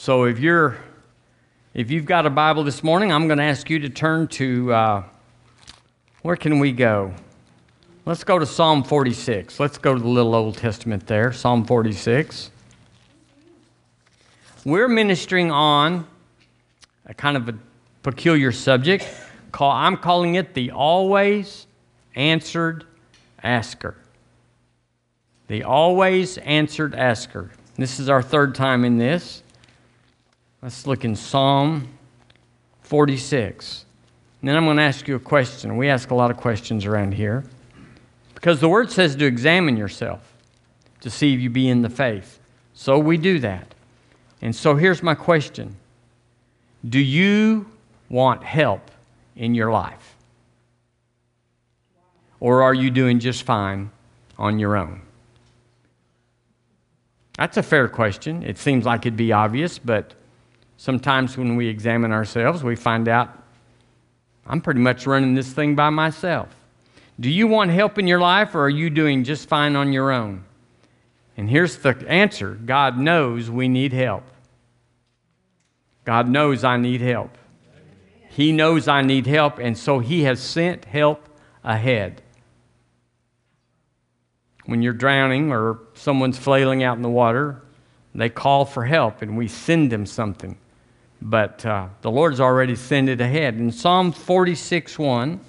So if you're if you've got a Bible this morning, I'm going to ask you to turn to uh, where can we go? Let's go to Psalm 46. Let's go to the little Old Testament there, Psalm 46. We're ministering on a kind of a peculiar subject. Call, I'm calling it the always answered asker. The always answered asker. This is our third time in this. Let's look in Psalm 46. And then I'm going to ask you a question. We ask a lot of questions around here. Because the word says to examine yourself to see if you be in the faith. So we do that. And so here's my question Do you want help in your life? Or are you doing just fine on your own? That's a fair question. It seems like it'd be obvious, but sometimes when we examine ourselves, we find out I'm pretty much running this thing by myself. Do you want help in your life, or are you doing just fine on your own? And here's the answer God knows we need help. God knows I need help. He knows I need help, and so He has sent help ahead. When you're drowning or someone's flailing out in the water, they call for help, and we send them something. But uh, the Lord's already sent it ahead. In Psalm 46 1,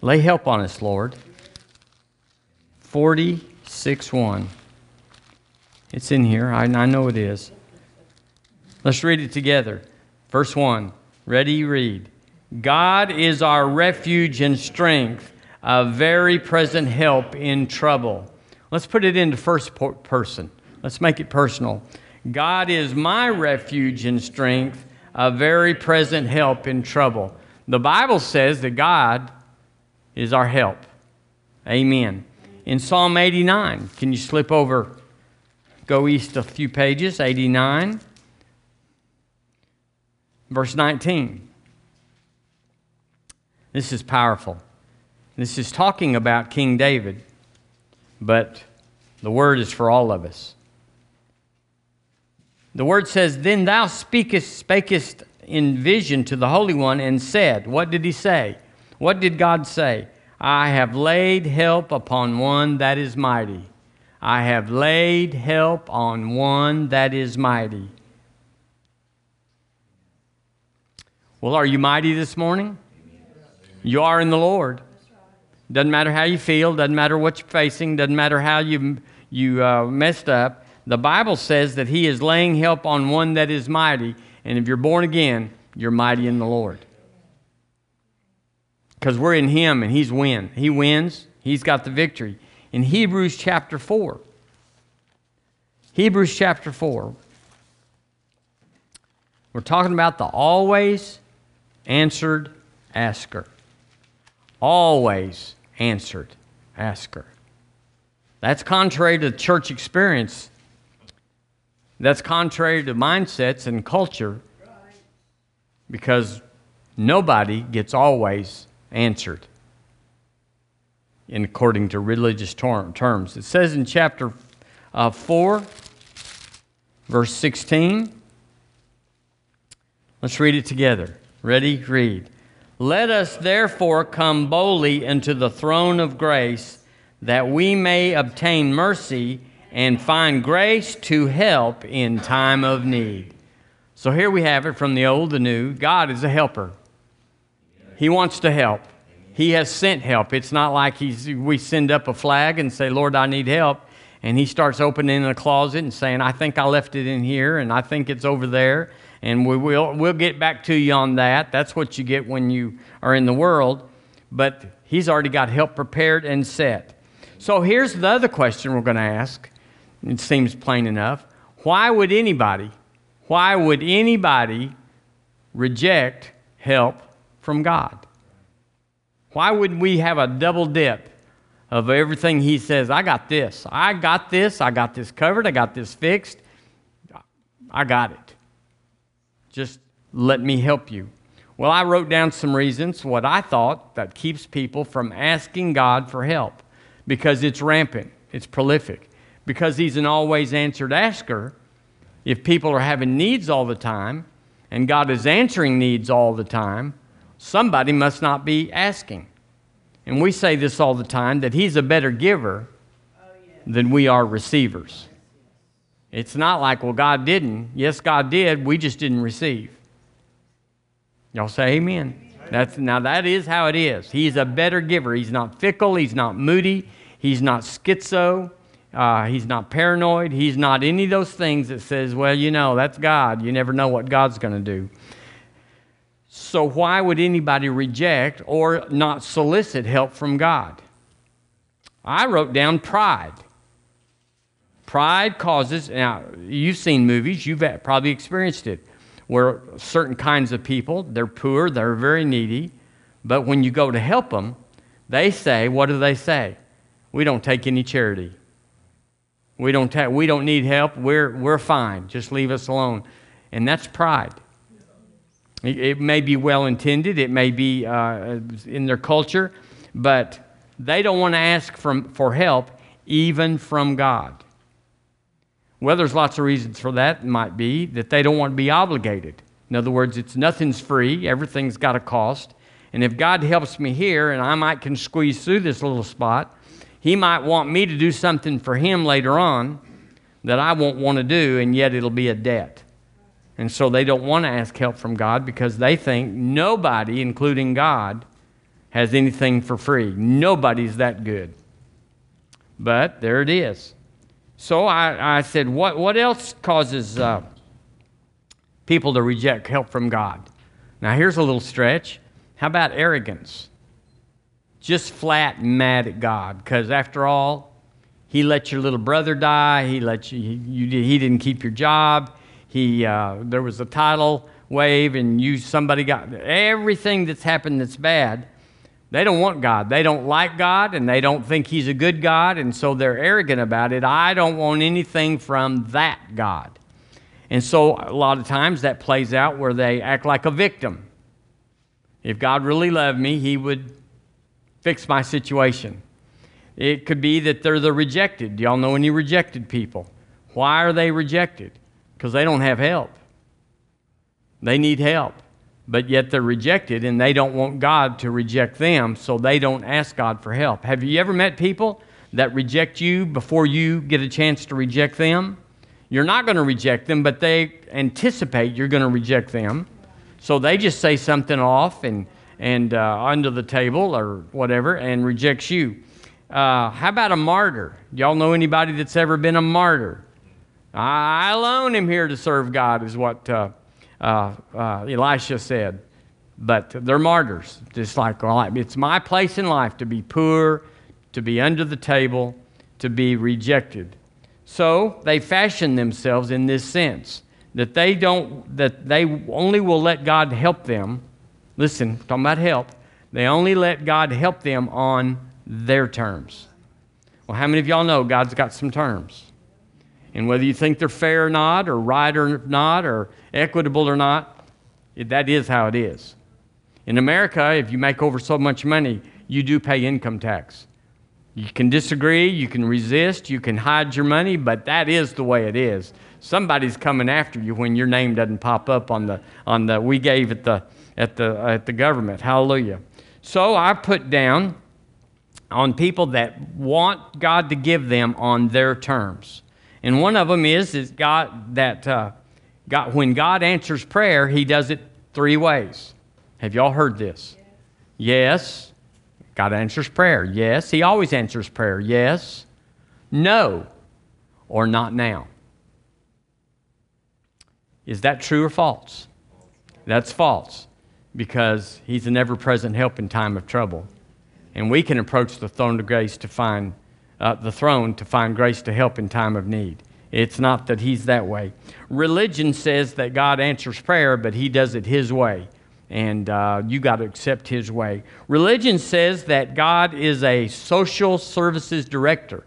lay help on us, Lord. 46 1. It's in here. I, I know it is. Let's read it together. Verse 1. Ready, read. God is our refuge and strength, a very present help in trouble. Let's put it into first person. Let's make it personal. God is my refuge and strength, a very present help in trouble. The Bible says that God is our help. Amen. In Psalm 89, can you slip over, go east a few pages, 89, verse 19. This is powerful. This is talking about King David, but the word is for all of us. The word says, Then thou speakest, spakest in vision to the Holy One and said, What did he say? What did God say? I have laid help upon one that is mighty. I have laid help on one that is mighty. Well, are you mighty this morning? You are in the Lord. Doesn't matter how you feel, doesn't matter what you're facing, doesn't matter how you, you uh, messed up the Bible says that He is laying help on one that is mighty. And if you're born again, you're mighty in the Lord. Because we're in Him and He's win. He wins, He's got the victory. In Hebrews chapter 4, Hebrews chapter 4, we're talking about the always answered asker. Always answered asker. That's contrary to church experience that's contrary to mindsets and culture because nobody gets always answered in according to religious terms. It says in chapter uh, 4, verse 16. Let's read it together. Ready? Read. Let us therefore come boldly into the throne of grace that we may obtain mercy and find grace to help in time of need. So here we have it from the old to new. God is a helper. He wants to help. He has sent help. It's not like he's, we send up a flag and say, Lord, I need help. And he starts opening a closet and saying, I think I left it in here and I think it's over there. And we will, we'll get back to you on that. That's what you get when you are in the world. But he's already got help prepared and set. So here's the other question we're going to ask it seems plain enough. Why would anybody, why would anybody reject help from God? Why would we have a double dip of everything He says? I got this. I got this. I got this covered. I got this fixed. I got it. Just let me help you. Well, I wrote down some reasons, what I thought that keeps people from asking God for help because it's rampant, it's prolific. Because He's an always answered asker, if people are having needs all the time and God is answering needs all the time, somebody must not be asking. And we say this all the time that He's a better giver than we are receivers. It's not like, well, God didn't. Yes, God did. We just didn't receive. Y'all say amen. That's, now, that is how it is. He's a better giver. He's not fickle. He's not moody. He's not schizo. Uh, he's not paranoid. He's not any of those things that says, well, you know, that's God. You never know what God's going to do. So, why would anybody reject or not solicit help from God? I wrote down pride. Pride causes, now, you've seen movies, you've probably experienced it, where certain kinds of people, they're poor, they're very needy, but when you go to help them, they say, what do they say? We don't take any charity. We don't, ta- we don't need help. We're, we're fine. Just leave us alone. And that's pride. It, it may be well intended, it may be uh, in their culture, but they don't want to ask from, for help even from God. Well, there's lots of reasons for that. It might be that they don't want to be obligated. In other words, it's nothing's free, everything's got a cost. And if God helps me here and I might can squeeze through this little spot, He might want me to do something for Him later on that I won't want to do, and yet it'll be a debt. And so they don't want to ask help from God because they think nobody, including God, has anything for free. Nobody's that good. But there it is. So I, I said, what, what else causes uh, people to reject help from God? Now, here's a little stretch. How about arrogance? Just flat mad at God, because after all, He let your little brother die. He let you, you, He didn't keep your job. He, uh, there was a tidal wave, and you somebody got everything that's happened that's bad. They don't want God. They don't like God and they don't think He's a good God, and so they're arrogant about it. I don't want anything from that God. And so a lot of times that plays out where they act like a victim. If God really loved me, He would fix my situation. It could be that they're the rejected. Do y'all know any rejected people? Why are they rejected? Because they don't have help. They need help but yet they're rejected and they don't want God to reject them, so they don't ask God for help. Have you ever met people that reject you before you get a chance to reject them? You're not going to reject them, but they anticipate you're going to reject them. So they just say something off and, and uh, under the table or whatever and rejects you. Uh, how about a martyr? Y'all know anybody that's ever been a martyr? I alone am here to serve God, is what. Uh, uh, uh, Elisha said. But they're martyrs, just like it's my place in life to be poor, to be under the table, to be rejected. So they fashion themselves in this sense that they don't that they only will let God help them. Listen, talking about help. They only let God help them on their terms. Well, how many of y'all know God's got some terms? And whether you think they're fair or not, or right or not, or equitable or not, that is how it is. In America, if you make over so much money, you do pay income tax. You can disagree, you can resist, you can hide your money, but that is the way it is. Somebody's coming after you when your name doesn't pop up on the on the we gave at the at the at the government. Hallelujah. So I put down on people that want God to give them on their terms. And one of them is, is God, that uh, God, when God answers prayer, He does it three ways. Have y'all heard this? Yes. God answers prayer. Yes. He always answers prayer. Yes. No. Or not now. Is that true or false? That's false because He's an ever present help in time of trouble. And we can approach the throne of grace to find uh, the throne to find grace to help in time of need. It's not that he's that way. Religion says that God answers prayer, but he does it his way. And uh, you got to accept his way. Religion says that God is a social services director,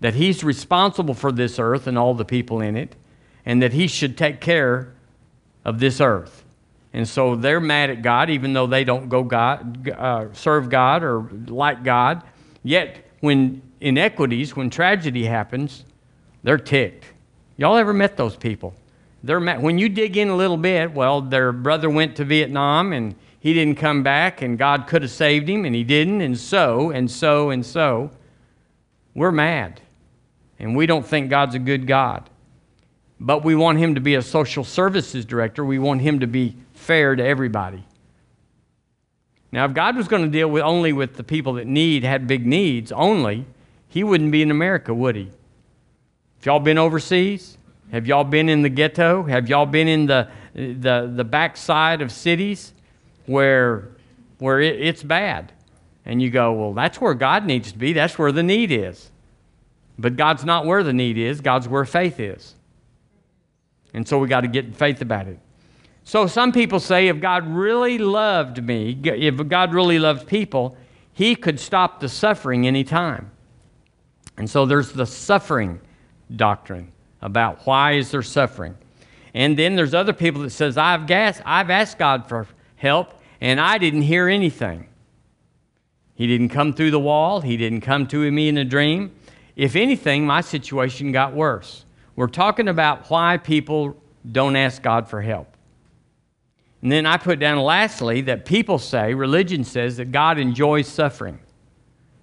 that he's responsible for this earth and all the people in it, and that he should take care of this earth. And so they're mad at God, even though they don't go God, uh, serve God or like God. Yet when inequities, when tragedy happens, they're ticked. Y'all ever met those people? They're met, when you dig in a little bit, well, their brother went to Vietnam and he didn't come back, and God could have saved him, and he didn't, and so, and so, and so. We're mad. And we don't think God's a good God. But we want him to be a social services director. We want him to be fair to everybody. Now, if God was going to deal with only with the people that need, had big needs only, he wouldn't be in America, would he? Have y'all been overseas? Have y'all been in the ghetto? Have y'all been in the, the, the backside of cities? where, where it, it's bad. And you go, well, that's where God needs to be. That's where the need is. But God's not where the need is, God's where faith is. And so we got to get faith about it. So some people say if God really loved me, if God really loved people, he could stop the suffering anytime. And so there's the suffering doctrine about why is there suffering. And then there's other people that says I've gas, I've asked God for help, and I didn't hear anything. He didn't come through the wall, he didn't come to me in a dream. If anything, my situation got worse. We're talking about why people don't ask God for help. And then I put down lastly that people say, religion says, that God enjoys suffering.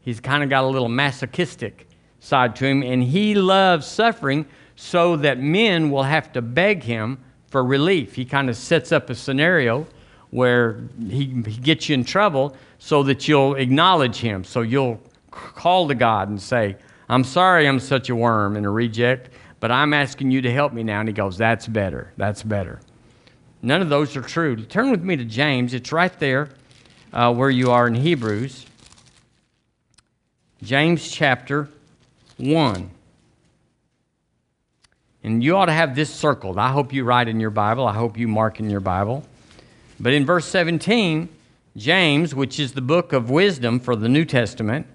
He's kind of got a little masochistic side to him, and he loves suffering so that men will have to beg him for relief. He kind of sets up a scenario where he, he gets you in trouble so that you'll acknowledge him. So you'll call to God and say, I'm sorry I'm such a worm and a reject, but I'm asking you to help me now. And he goes, That's better. That's better. None of those are true. Turn with me to James. It's right there uh, where you are in Hebrews. James chapter 1. And you ought to have this circled. I hope you write in your Bible. I hope you mark in your Bible. But in verse 17, James, which is the book of wisdom for the New Testament,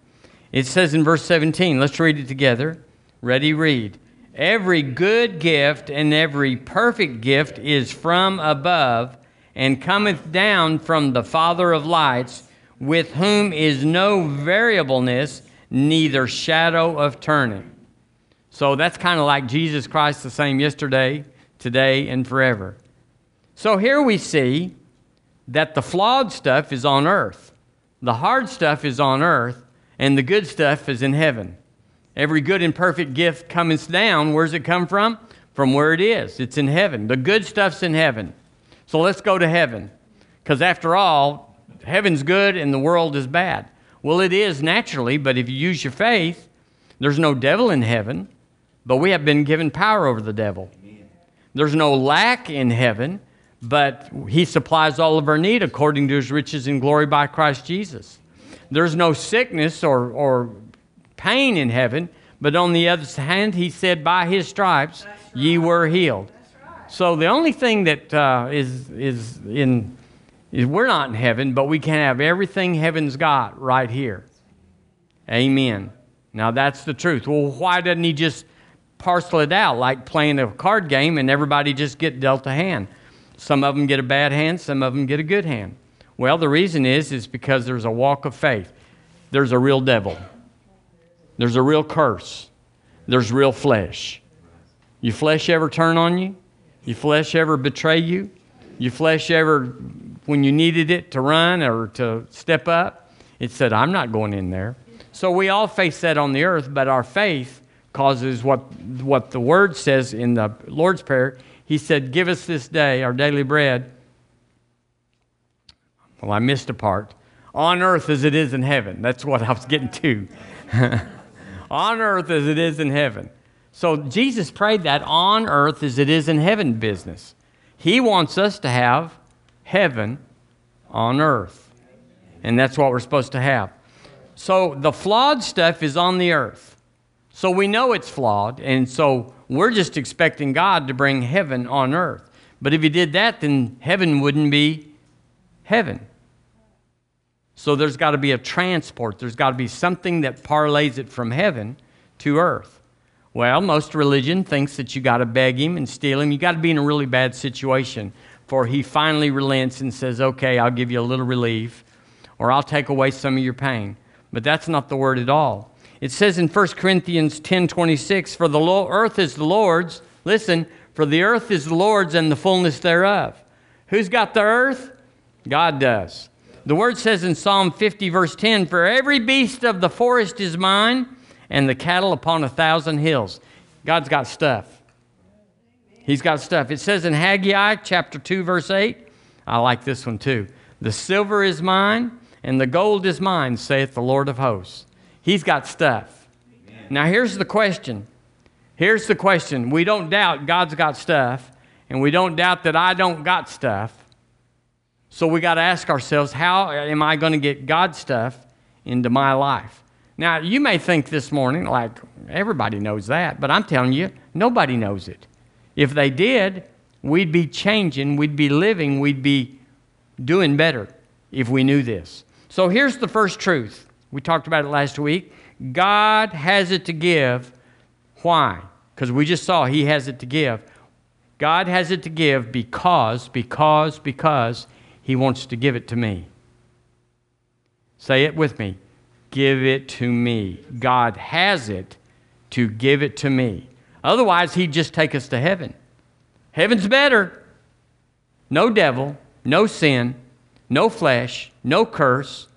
it says in verse 17, let's read it together. Ready, read. Every good gift and every perfect gift is from above and cometh down from the Father of lights, with whom is no variableness, neither shadow of turning. So that's kind of like Jesus Christ, the same yesterday, today, and forever. So here we see that the flawed stuff is on earth, the hard stuff is on earth, and the good stuff is in heaven. Every good and perfect gift comes down. Where's it come from? From where it is. It's in heaven. The good stuff's in heaven. So let's go to heaven. Because after all, heaven's good and the world is bad. Well, it is naturally, but if you use your faith, there's no devil in heaven, but we have been given power over the devil. There's no lack in heaven, but he supplies all of our need according to his riches and glory by Christ Jesus. There's no sickness or, or pain in heaven, but on the other hand, he said, By his stripes right. ye were healed. Right. So the only thing that uh, is is, in, is we're not in heaven, but we can have everything heaven's got right here. Amen. Now that's the truth. Well, why doesn't he just parcel it out like playing a card game and everybody just get dealt a hand? Some of them get a bad hand, some of them get a good hand. Well, the reason is is because there's a walk of faith. There's a real devil. There's a real curse. There's real flesh. Your flesh ever turn on you? Your flesh ever betray you? Your flesh ever, when you needed it to run or to step up, it said, I'm not going in there. So we all face that on the earth, but our faith causes what, what the word says in the Lord's Prayer he said, Give us this day our daily bread. Well, I missed a part. On earth as it is in heaven. That's what I was getting to. on earth as it is in heaven. So Jesus prayed that on earth as it is in heaven business. He wants us to have heaven on earth. And that's what we're supposed to have. So the flawed stuff is on the earth. So we know it's flawed. And so we're just expecting God to bring heaven on earth. But if He did that, then heaven wouldn't be heaven. So there's got to be a transport. There's got to be something that parlays it from heaven to earth. Well, most religion thinks that you got to beg him and steal him. You got to be in a really bad situation for he finally relents and says, "Okay, I'll give you a little relief or I'll take away some of your pain." But that's not the word at all. It says in 1 Corinthians 10:26, "For the earth is the Lord's." Listen, "For the earth is the Lord's and the fullness thereof." Who's got the earth? God does. The word says in Psalm 50, verse 10, For every beast of the forest is mine, and the cattle upon a thousand hills. God's got stuff. He's got stuff. It says in Haggai chapter 2, verse 8, I like this one too. The silver is mine, and the gold is mine, saith the Lord of hosts. He's got stuff. Amen. Now, here's the question. Here's the question. We don't doubt God's got stuff, and we don't doubt that I don't got stuff. So we got to ask ourselves, how am I going to get God's stuff into my life? Now, you may think this morning, like everybody knows that, but I'm telling you, nobody knows it. If they did, we'd be changing, we'd be living, we'd be doing better if we knew this. So here's the first truth. We talked about it last week. God has it to give. Why? Because we just saw He has it to give. God has it to give because, because, because he wants to give it to me. Say it with me. Give it to me. God has it to give it to me. Otherwise, He'd just take us to heaven. Heaven's better. No devil, no sin, no flesh, no curse.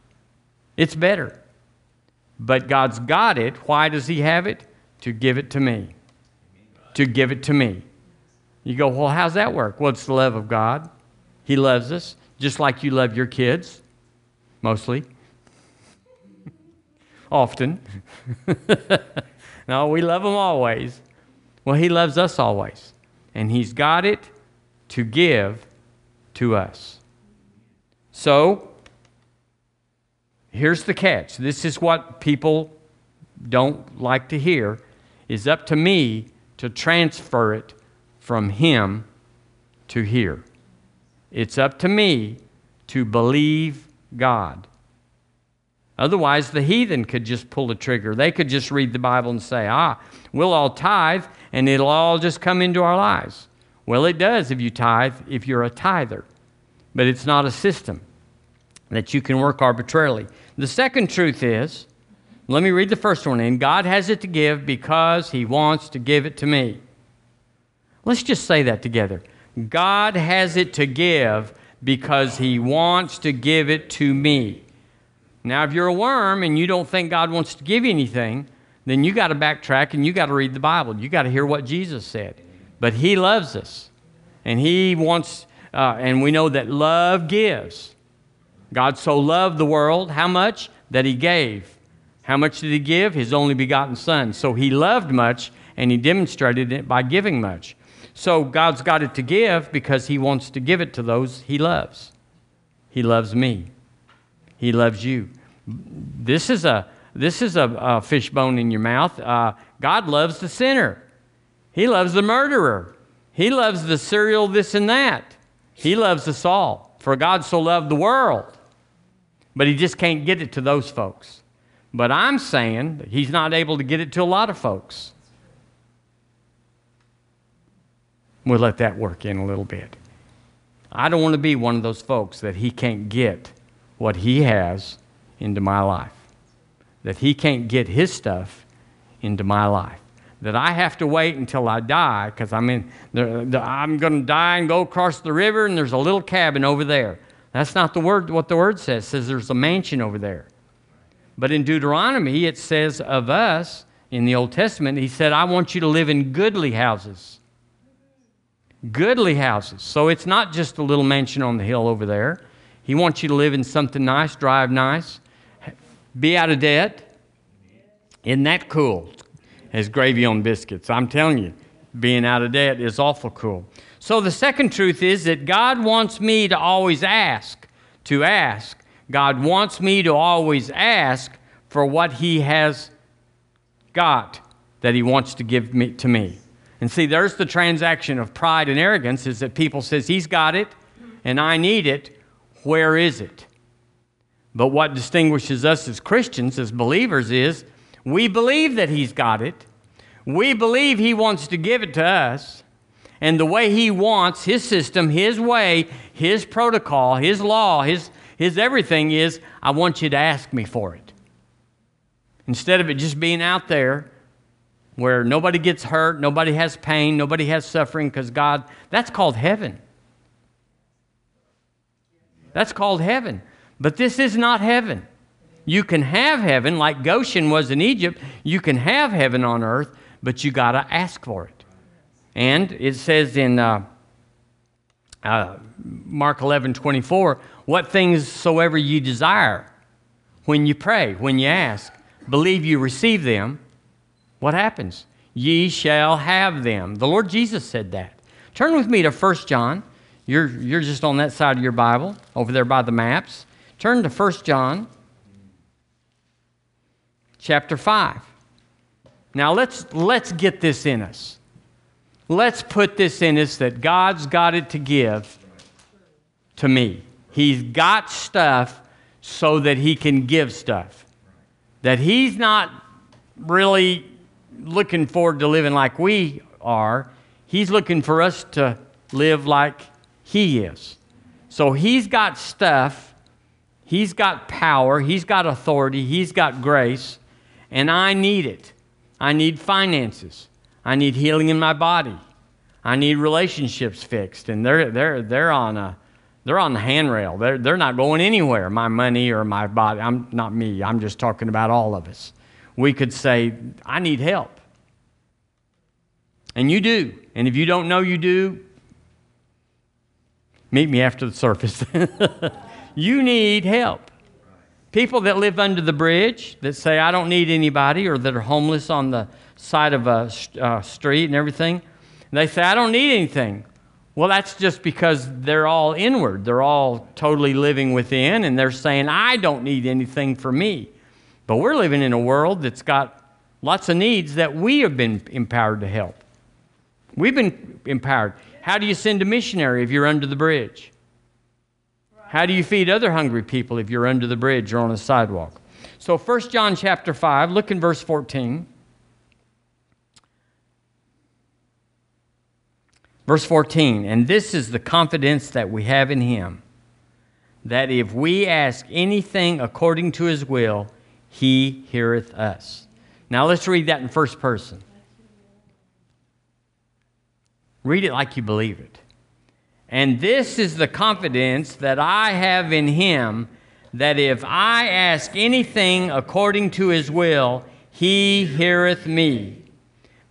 It's better. But God's got it. Why does He have it? To give it to me. To give it to me. You go, well, how's that work? Well, it's the love of God. He loves us just like you love your kids, mostly. Often. no, we love them always. Well, He loves us always. And He's got it to give to us. So, here's the catch this is what people don't like to hear is up to me to transfer it from him to here it's up to me to believe God. Otherwise, the heathen could just pull the trigger. They could just read the Bible and say, ah, we'll all tithe and it'll all just come into our lives. Well, it does if you tithe, if you're a tither. But it's not a system that you can work arbitrarily. The second truth is let me read the first one in God has it to give because he wants to give it to me. Let's just say that together. God has it to give because He wants to give it to me. Now, if you're a worm and you don't think God wants to give you anything, then you got to backtrack and you got to read the Bible. You got to hear what Jesus said. But He loves us, and He wants, uh, and we know that love gives. God so loved the world, how much? That He gave. How much did He give? His only begotten Son. So He loved much, and He demonstrated it by giving much. So God's got it to give because He wants to give it to those He loves. He loves me. He loves you. This is a this is a, a fishbone in your mouth. Uh, God loves the sinner. He loves the murderer. He loves the serial this and that. He loves us all. For God so loved the world. But He just can't get it to those folks. But I'm saying He's not able to get it to a lot of folks. We'll let that work in a little bit. I don't want to be one of those folks that he can't get what he has into my life, that he can't get his stuff into my life, that I have to wait until I die because I'm, I'm going to die and go across the river and there's a little cabin over there. That's not the word, what the word says. It says there's a mansion over there. But in Deuteronomy, it says of us in the Old Testament, he said, I want you to live in goodly houses goodly houses. So it's not just a little mansion on the hill over there. He wants you to live in something nice, drive nice, be out of debt. Isn't that cool? As gravy on biscuits. I'm telling you, being out of debt is awful cool. So the second truth is that God wants me to always ask, to ask. God wants me to always ask for what He has got that He wants to give me, to me. And see, there's the transaction of pride and arrogance is that people says he's got it and I need it. Where is it? But what distinguishes us as Christians, as believers, is we believe that he's got it. We believe he wants to give it to us. And the way he wants, his system, his way, his protocol, his law, his, his everything is I want you to ask me for it. Instead of it just being out there where nobody gets hurt, nobody has pain, nobody has suffering because God, that's called heaven. That's called heaven. But this is not heaven. You can have heaven like Goshen was in Egypt. You can have heaven on earth, but you got to ask for it. And it says in uh, uh, Mark 11 24, what things soever you desire when you pray, when you ask, believe you receive them, what happens? Ye shall have them. The Lord Jesus said that. Turn with me to 1 John. You're, you're just on that side of your Bible, over there by the maps. Turn to 1 John chapter 5. Now let's, let's get this in us. Let's put this in us that God's got it to give to me. He's got stuff so that He can give stuff. That He's not really looking forward to living like we are, He's looking for us to live like He is. So He's got stuff, He's got power, He's got authority, He's got grace, and I need it. I need finances. I need healing in my body. I need relationships fixed, and they're, they're, they're, on, a, they're on the handrail. They're, they're not going anywhere, my money or my body. I'm not me, I'm just talking about all of us. We could say, I need help. And you do. And if you don't know you do, meet me after the service. you need help. People that live under the bridge that say, I don't need anybody, or that are homeless on the side of a uh, street and everything, they say, I don't need anything. Well, that's just because they're all inward. They're all totally living within, and they're saying, I don't need anything for me. But we're living in a world that's got lots of needs that we have been empowered to help. We've been empowered. How do you send a missionary if you're under the bridge? How do you feed other hungry people if you're under the bridge or on a sidewalk? So 1 John chapter 5, look in verse 14. Verse 14, and this is the confidence that we have in him, that if we ask anything according to his will, he heareth us. Now let's read that in first person. Read it like you believe it. And this is the confidence that I have in him that if I ask anything according to his will, he heareth me.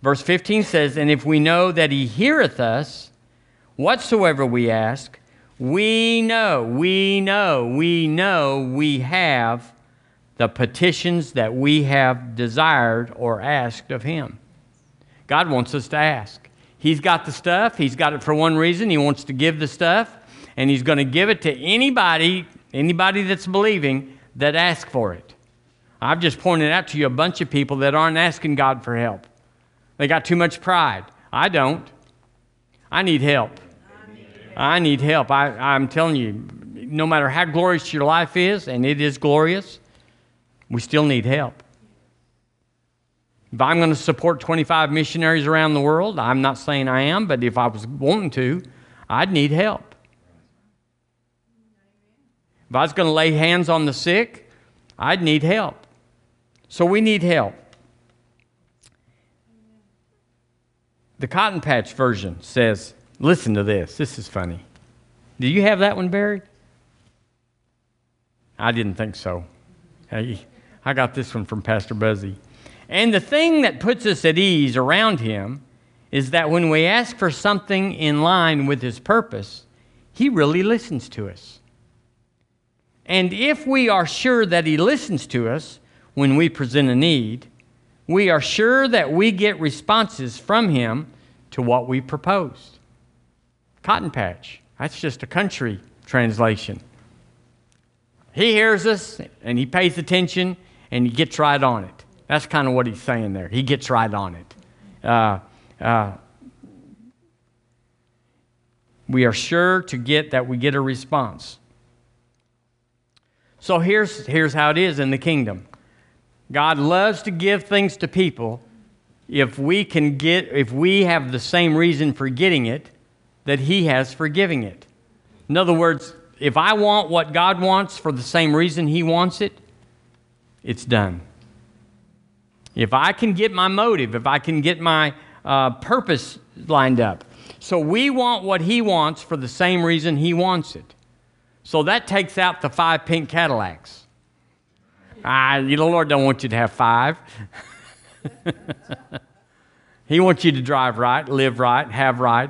Verse 15 says, And if we know that he heareth us, whatsoever we ask, we know, we know, we know we have the petitions that we have desired or asked of him. God wants us to ask. He's got the stuff. He's got it for one reason. He wants to give the stuff, and he's going to give it to anybody, anybody that's believing that asks for it. I've just pointed out to you a bunch of people that aren't asking God for help. They got too much pride. I don't. I need help. I need help. I, I'm telling you, no matter how glorious your life is, and it is glorious, we still need help. If I'm going to support 25 missionaries around the world, I'm not saying I am, but if I was wanting to, I'd need help. If I was going to lay hands on the sick, I'd need help. So we need help. The Cotton Patch version says, listen to this. This is funny. Do you have that one, Barry? I didn't think so. Hey, I got this one from Pastor Buzzy. And the thing that puts us at ease around him is that when we ask for something in line with his purpose, he really listens to us. And if we are sure that he listens to us when we present a need, we are sure that we get responses from him to what we proposed. Cotton Patch, that's just a country translation. He hears us and he pays attention and he gets right on it. That's kind of what he's saying there. He gets right on it. Uh, uh, we are sure to get that we get a response. So here's, here's how it is in the kingdom God loves to give things to people if we can get, if we have the same reason for getting it that He has for giving it. In other words, if I want what God wants for the same reason He wants it, it's done. If I can get my motive, if I can get my uh, purpose lined up. So we want what he wants for the same reason he wants it. So that takes out the five pink Cadillacs. Ah, the Lord don't want you to have five. he wants you to drive right, live right, have right.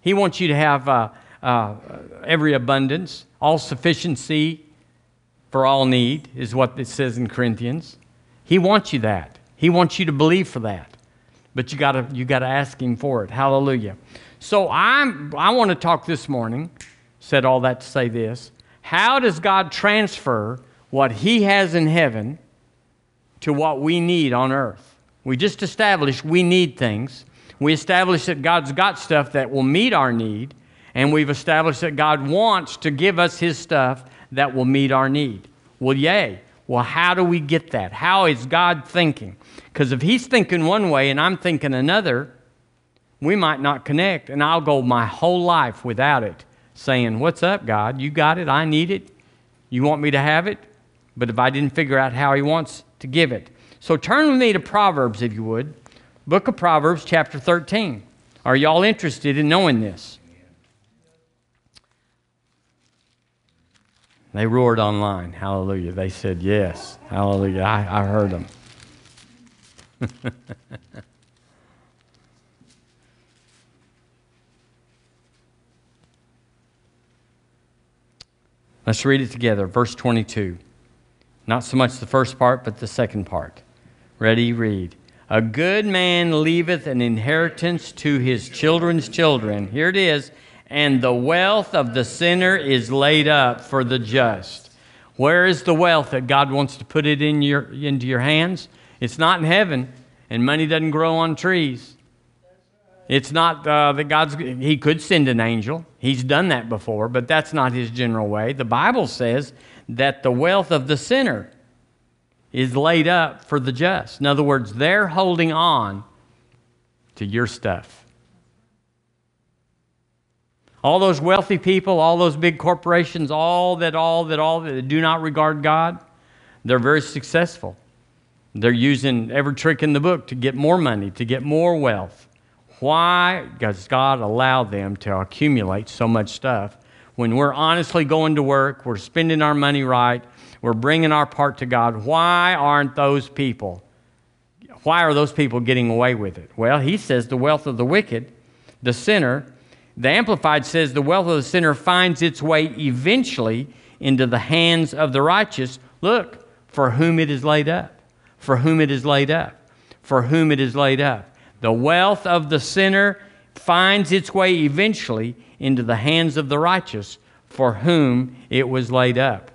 He wants you to have uh, uh, every abundance, all sufficiency for all need, is what it says in Corinthians. He wants you that. He wants you to believe for that. But you gotta you gotta ask him for it. Hallelujah. So I'm I want to talk this morning, said all that to say this. How does God transfer what he has in heaven to what we need on earth? We just established we need things. We established that God's got stuff that will meet our need, and we've established that God wants to give us his stuff that will meet our need. Well, yay. Well, how do we get that? How is God thinking? Because if He's thinking one way and I'm thinking another, we might not connect, and I'll go my whole life without it, saying, What's up, God? You got it. I need it. You want me to have it? But if I didn't figure out how He wants to give it. So turn with me to Proverbs, if you would. Book of Proverbs, chapter 13. Are y'all interested in knowing this? They roared online. Hallelujah. They said yes. Hallelujah. I, I heard them. Let's read it together. Verse 22. Not so much the first part, but the second part. Ready? Read. A good man leaveth an inheritance to his children's children. Here it is and the wealth of the sinner is laid up for the just. Where is the wealth that God wants to put it in your, into your hands? It's not in heaven, and money doesn't grow on trees. It's not uh, that God's, He could send an angel. He's done that before, but that's not His general way. The Bible says that the wealth of the sinner is laid up for the just. In other words, they're holding on to your stuff. All those wealthy people, all those big corporations, all that, all that, all that do not regard God, they're very successful. They're using every trick in the book to get more money, to get more wealth. Why does God allow them to accumulate so much stuff when we're honestly going to work, we're spending our money right, we're bringing our part to God? Why aren't those people? Why are those people getting away with it? Well, he says the wealth of the wicked, the sinner, the Amplified says the wealth of the sinner finds its way eventually into the hands of the righteous. Look, for whom it is laid up. For whom it is laid up. For whom it is laid up. The wealth of the sinner finds its way eventually into the hands of the righteous, for whom it was laid up.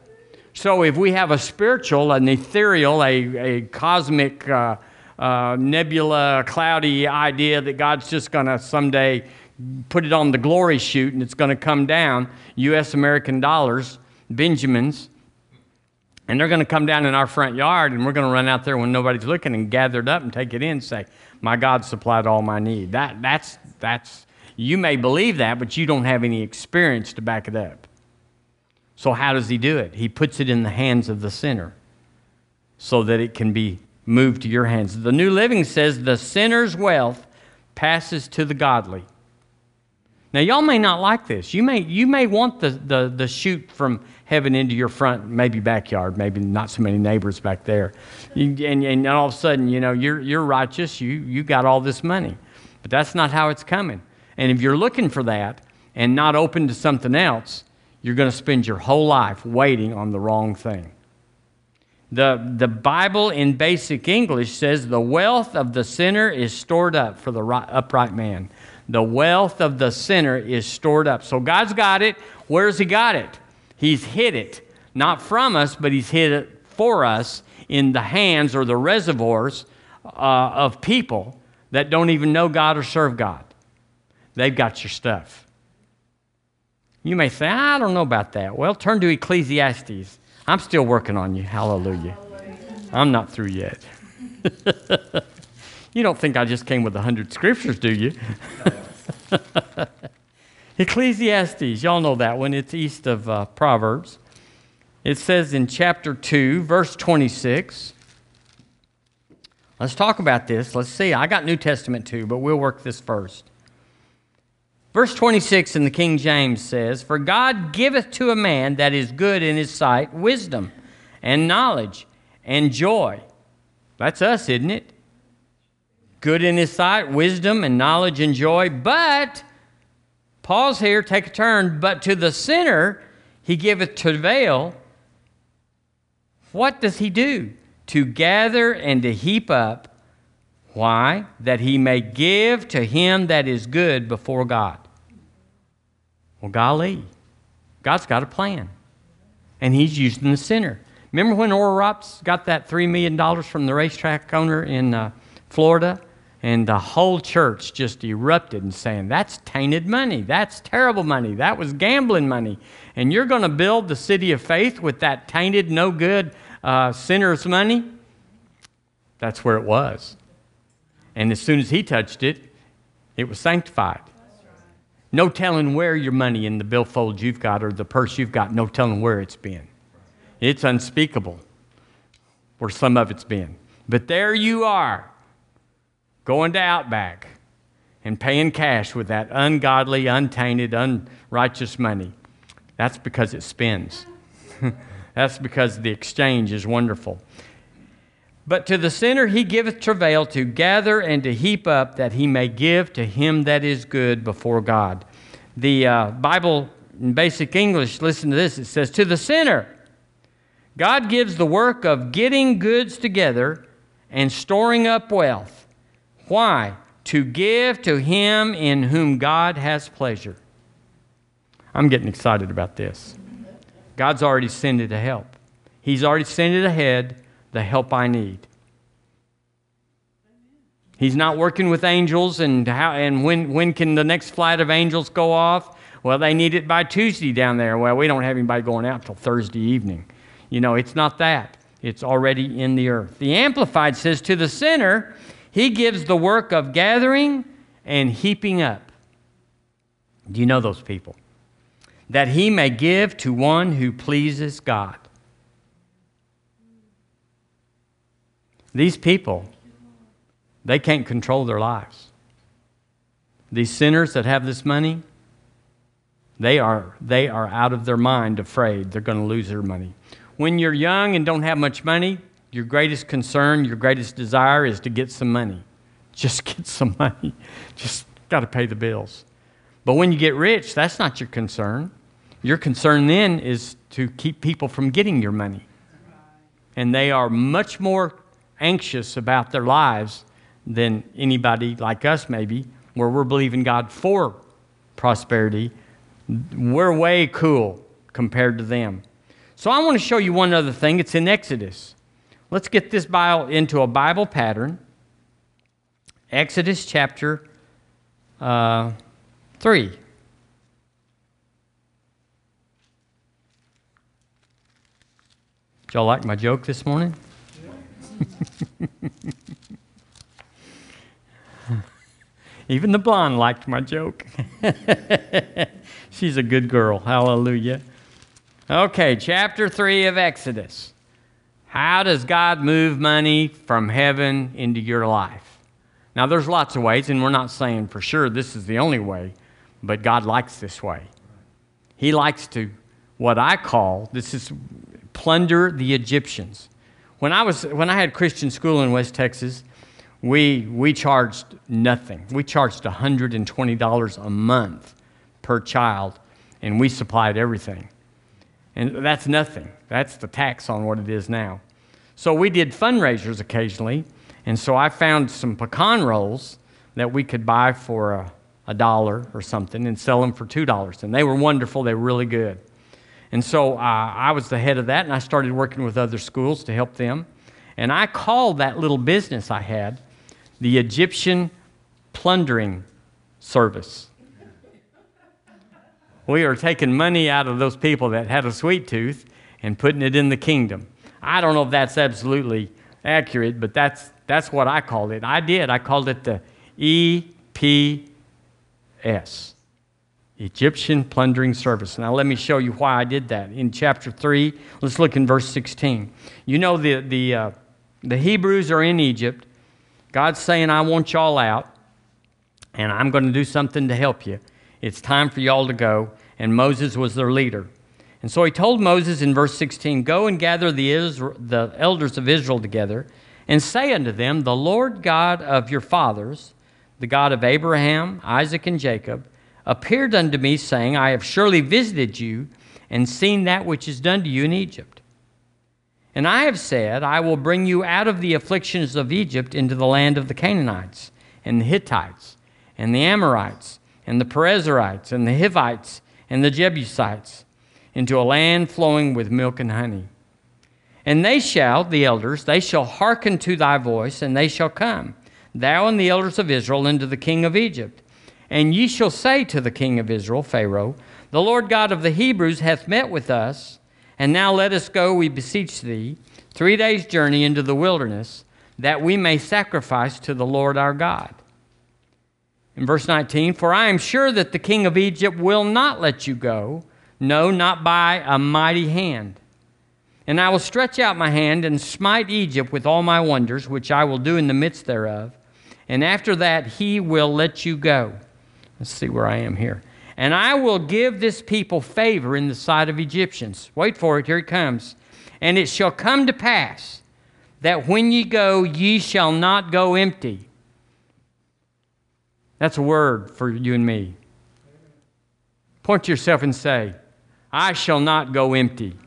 So if we have a spiritual, an ethereal, a, a cosmic, uh, uh, nebula, cloudy idea that God's just going to someday put it on the glory chute and it's going to come down, U.S. American dollars, Benjamins, and they're going to come down in our front yard and we're going to run out there when nobody's looking and gather it up and take it in and say, My God supplied all my need. That, that's, that's, you may believe that, but you don't have any experience to back it up. So, how does he do it? He puts it in the hands of the sinner so that it can be moved to your hands. The New Living says, The sinner's wealth passes to the godly. Now, y'all may not like this. You may, you may want the, the, the chute from heaven into your front, maybe backyard, maybe not so many neighbors back there. You, and, and all of a sudden, you know, you're, you're righteous, you, you got all this money. But that's not how it's coming. And if you're looking for that and not open to something else, you're going to spend your whole life waiting on the wrong thing. The, the Bible in basic English says the wealth of the sinner is stored up for the right, upright man. The wealth of the sinner is stored up. So God's got it. Where's He got it? He's hid it, not from us, but He's hid it for us in the hands or the reservoirs uh, of people that don't even know God or serve God. They've got your stuff. You may say, I don't know about that. Well, turn to Ecclesiastes. I'm still working on you. Hallelujah. I'm not through yet. You don't think I just came with a hundred scriptures, do you? Ecclesiastes, y'all know that one. It's east of uh, Proverbs. It says in chapter 2, verse 26. Let's talk about this. Let's see. I got New Testament too, but we'll work this first. Verse 26 in the King James says, For God giveth to a man that is good in his sight wisdom and knowledge and joy. That's us, isn't it? Good in his sight, wisdom and knowledge and joy. But, pause here, take a turn. But to the sinner he giveth travail. What does he do? To gather and to heap up. Why? That he may give to him that is good before God. Well, golly, God's got a plan. And he's using the sinner. Remember when Oral got that $3 million from the racetrack owner in uh, Florida? And the whole church just erupted and saying, That's tainted money. That's terrible money. That was gambling money. And you're going to build the city of faith with that tainted, no good uh, sinner's money? That's where it was. And as soon as he touched it, it was sanctified. No telling where your money in the billfold you've got or the purse you've got, no telling where it's been. It's unspeakable where some of it's been. But there you are, going to Outback and paying cash with that ungodly, untainted, unrighteous money. That's because it spins. That's because the exchange is wonderful. But to the sinner he giveth travail to gather and to heap up, that he may give to him that is good before God. The uh, Bible in basic English, listen to this it says, To the sinner, God gives the work of getting goods together and storing up wealth. Why? To give to him in whom God has pleasure. I'm getting excited about this. God's already sent it to help. He's already sent it ahead the help I need. He's not working with angels, and, how, and when, when can the next flight of angels go off? Well, they need it by Tuesday down there. Well, we don't have anybody going out till Thursday evening. You know, it's not that. It's already in the earth. The Amplified says, To the sinner, he gives the work of gathering and heaping up. Do you know those people? That he may give to one who pleases God. These people, they can't control their lives. These sinners that have this money, they are, they are out of their mind afraid they're going to lose their money. When you're young and don't have much money, your greatest concern, your greatest desire is to get some money. Just get some money. Just got to pay the bills. But when you get rich, that's not your concern. Your concern then is to keep people from getting your money. And they are much more anxious about their lives than anybody like us, maybe, where we're believing God for prosperity. We're way cool compared to them. So I want to show you one other thing. It's in Exodus. Let's get this Bible into a Bible pattern. Exodus chapter uh, 3. Did y'all like my joke this morning? Even the blonde liked my joke. She's a good girl. Hallelujah. Okay, chapter 3 of Exodus. How does God move money from heaven into your life? Now, there's lots of ways, and we're not saying for sure this is the only way, but God likes this way. He likes to, what I call, this is plunder the Egyptians. When I, was, when I had Christian school in West Texas, we, we charged nothing. We charged $120 a month per child, and we supplied everything. And that's nothing. That's the tax on what it is now. So we did fundraisers occasionally, and so I found some pecan rolls that we could buy for a, a dollar or something and sell them for $2. And they were wonderful, they were really good. And so uh, I was the head of that, and I started working with other schools to help them. And I called that little business I had the Egyptian Plundering Service. We are taking money out of those people that had a sweet tooth and putting it in the kingdom. I don't know if that's absolutely accurate, but that's, that's what I called it. I did. I called it the EPS. Egyptian plundering service. Now, let me show you why I did that. In chapter 3, let's look in verse 16. You know, the, the, uh, the Hebrews are in Egypt, God's saying, I want y'all out, and I'm going to do something to help you. It's time for y'all to go. And Moses was their leader. And so he told Moses in verse 16, Go and gather the, the elders of Israel together, and say unto them, The Lord God of your fathers, the God of Abraham, Isaac, and Jacob, appeared unto me, saying, I have surely visited you and seen that which is done to you in Egypt. And I have said, I will bring you out of the afflictions of Egypt into the land of the Canaanites, and the Hittites, and the Amorites, and the Perizzites, and the Hivites, and the Jebusites, into a land flowing with milk and honey. And they shall, the elders, they shall hearken to thy voice, and they shall come, thou and the elders of Israel, unto the king of Egypt. And ye shall say to the king of Israel, Pharaoh, The Lord God of the Hebrews hath met with us, and now let us go, we beseech thee, three days' journey into the wilderness, that we may sacrifice to the Lord our God. In verse 19, For I am sure that the king of Egypt will not let you go, no, not by a mighty hand. And I will stretch out my hand and smite Egypt with all my wonders, which I will do in the midst thereof. And after that, he will let you go. Let's see where I am here. And I will give this people favor in the sight of Egyptians. Wait for it, here it comes. And it shall come to pass that when ye go, ye shall not go empty. That's a word for you and me. Point to yourself and say, I shall not go empty.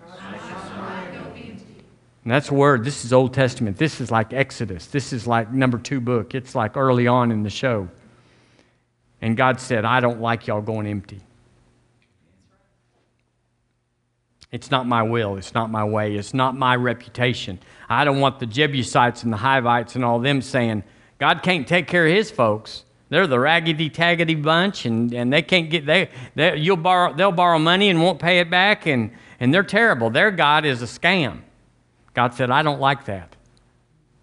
And that's a word. This is Old Testament. This is like Exodus. This is like number two book. It's like early on in the show. And God said, I don't like y'all going empty. It's not my will. It's not my way. It's not my reputation. I don't want the Jebusites and the Hivites and all them saying, God can't take care of his folks. They're the raggedy taggedy bunch, and, and they can't get they, they you'll borrow they'll borrow money and won't pay it back, and, and they're terrible. Their God is a scam. God said, I don't like that.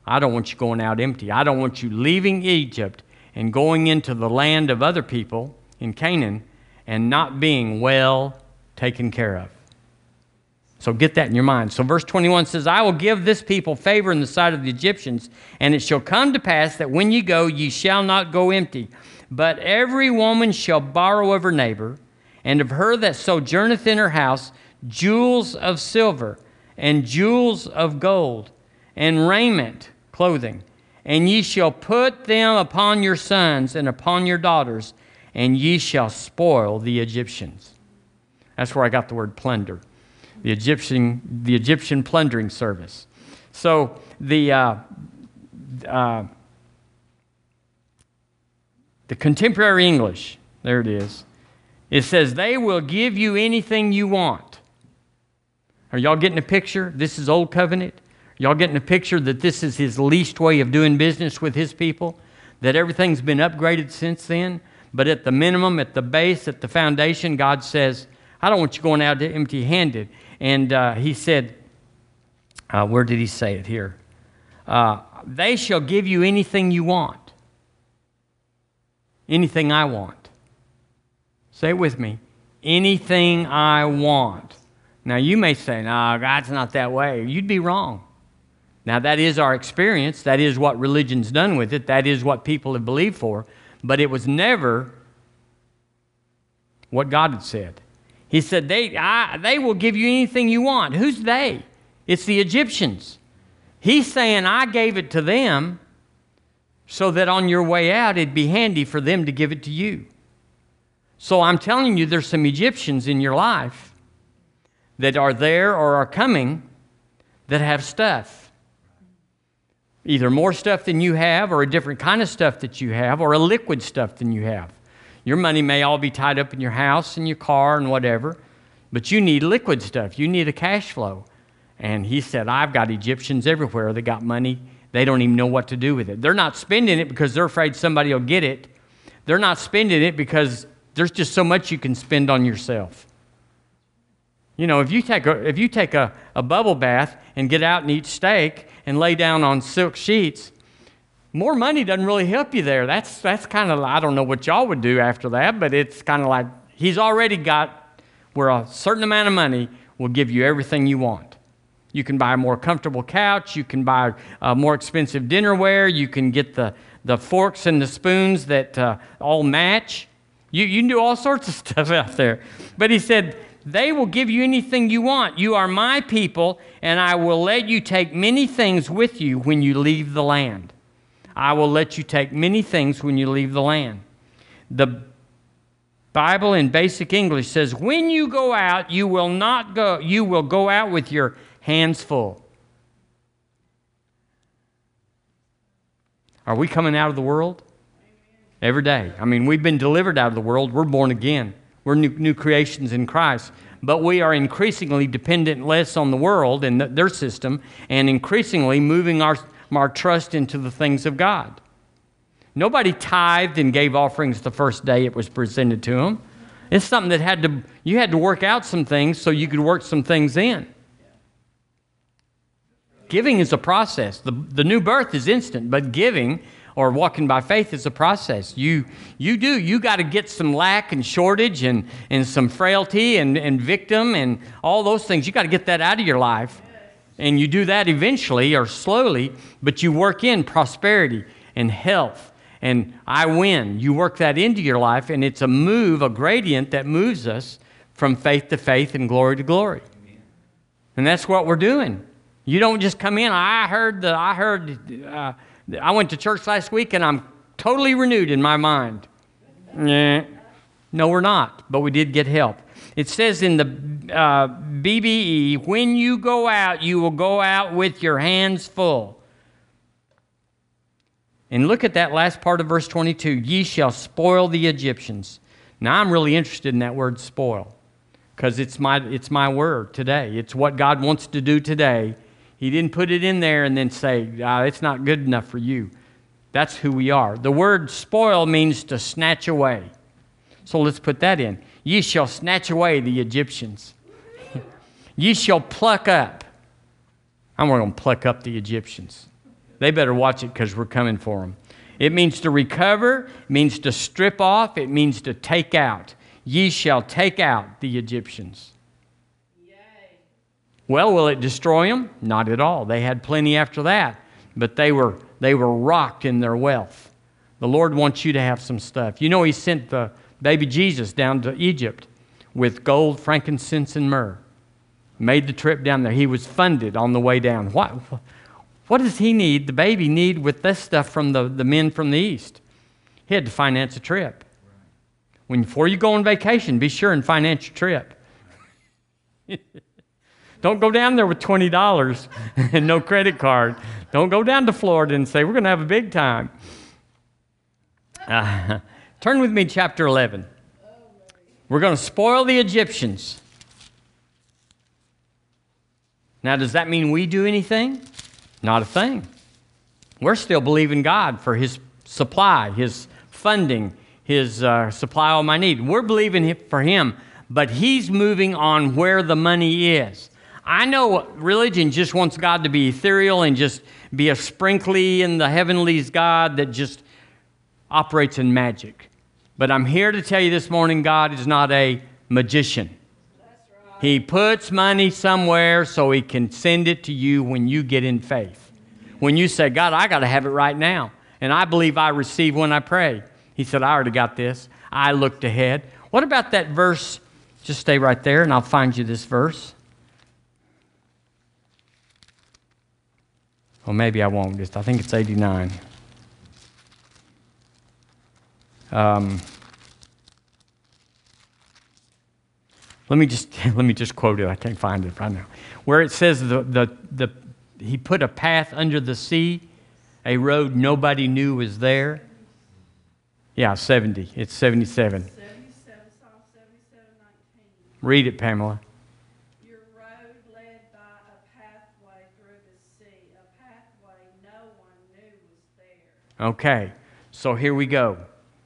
I don't want you going out empty. I don't want you leaving Egypt and going into the land of other people in Canaan and not being well taken care of. So get that in your mind. So verse 21 says, I will give this people favor in the sight of the Egyptians, and it shall come to pass that when ye go, ye shall not go empty. But every woman shall borrow of her neighbor, and of her that sojourneth in her house, jewels of silver, and jewels of gold, and raiment, clothing. And ye shall put them upon your sons and upon your daughters, and ye shall spoil the Egyptians. That's where I got the word plunder the Egyptian, the Egyptian plundering service. So the, uh, uh, the contemporary English, there it is, it says, they will give you anything you want. Are y'all getting a picture? This is Old Covenant. Y'all getting a picture that this is his least way of doing business with his people? That everything's been upgraded since then? But at the minimum, at the base, at the foundation, God says, I don't want you going out empty handed. And uh, he said, uh, where did he say it here? Uh, they shall give you anything you want. Anything I want. Say it with me. Anything I want. Now, you may say, no, God's not that way. You'd be wrong. Now, that is our experience. That is what religion's done with it. That is what people have believed for. But it was never what God had said. He said, they, I, they will give you anything you want. Who's they? It's the Egyptians. He's saying, I gave it to them so that on your way out it'd be handy for them to give it to you. So I'm telling you, there's some Egyptians in your life that are there or are coming that have stuff. Either more stuff than you have, or a different kind of stuff that you have, or a liquid stuff than you have. Your money may all be tied up in your house and your car and whatever, but you need liquid stuff. You need a cash flow. And he said, I've got Egyptians everywhere that got money. They don't even know what to do with it. They're not spending it because they're afraid somebody will get it. They're not spending it because there's just so much you can spend on yourself. You know, if you take a, if you take a, a bubble bath and get out and eat steak and lay down on silk sheets, more money doesn't really help you there. That's, that's kind of, I don't know what y'all would do after that, but it's kind of like he's already got where a certain amount of money will give you everything you want. You can buy a more comfortable couch. You can buy a more expensive dinnerware. You can get the, the forks and the spoons that uh, all match. You, you can do all sorts of stuff out there. But he said, They will give you anything you want. You are my people, and I will let you take many things with you when you leave the land. I will let you take many things when you leave the land. The Bible in basic English says, When you go out, you will not go, you will go out with your hands full. Are we coming out of the world? Every day. I mean, we've been delivered out of the world. We're born again. We're new, new creations in Christ. But we are increasingly dependent less on the world and their system and increasingly moving our, our trust into the things of God. Nobody tithed and gave offerings the first day it was presented to them. It's something that had to, you had to work out some things so you could work some things in. Giving is a process. The, the new birth is instant, but giving or walking by faith is a process. You, you do. You got to get some lack and shortage and, and some frailty and, and victim and all those things. You got to get that out of your life. And you do that eventually or slowly, but you work in prosperity and health and I win. You work that into your life, and it's a move, a gradient that moves us from faith to faith and glory to glory. And that's what we're doing. You don't just come in. I heard the. I heard. Uh, I went to church last week, and I'm totally renewed in my mind. No, we're not, but we did get help. It says in the uh, BBE, when you go out, you will go out with your hands full. And look at that last part of verse 22 ye shall spoil the Egyptians. Now, I'm really interested in that word spoil because it's my, it's my word today. It's what God wants to do today he didn't put it in there and then say, ah, it's not good enough for you. That's who we are. The word spoil means to snatch away. So let's put that in. Ye shall snatch away the Egyptians. Ye shall pluck up. I'm going to pluck up the Egyptians. They better watch it because we're coming for them. It means to recover, means to strip off, it means to take out. Ye shall take out the Egyptians. Well, will it destroy them? Not at all. They had plenty after that, but they were, they were rocked in their wealth. The Lord wants you to have some stuff. You know, He sent the baby Jesus down to Egypt with gold, frankincense, and myrrh. Made the trip down there. He was funded on the way down. What, what does he need, the baby need, with this stuff from the, the men from the East? He had to finance a trip. When, before you go on vacation, be sure and finance your trip. Don't go down there with $20 and no credit card. Don't go down to Florida and say, we're going to have a big time. Uh, turn with me, chapter 11. We're going to spoil the Egyptians. Now, does that mean we do anything? Not a thing. We're still believing God for His supply, His funding, His uh, supply all my need. We're believing for Him, but He's moving on where the money is. I know religion just wants God to be ethereal and just be a sprinkly in the heavenlies God that just operates in magic. But I'm here to tell you this morning God is not a magician. He puts money somewhere so he can send it to you when you get in faith. When you say, God, I got to have it right now. And I believe I receive when I pray. He said, I already got this. I looked ahead. What about that verse? Just stay right there and I'll find you this verse. Well, maybe I won't. Just I think it's 89. Um, let me just let me just quote it. I can't find it right now. Where it says the, the, the he put a path under the sea, a road nobody knew was there. Yeah, 70. It's 77. 77 Read it, Pamela. Your road led by a pathway through the sea, a pathway no one knew was there. Okay, so here we go.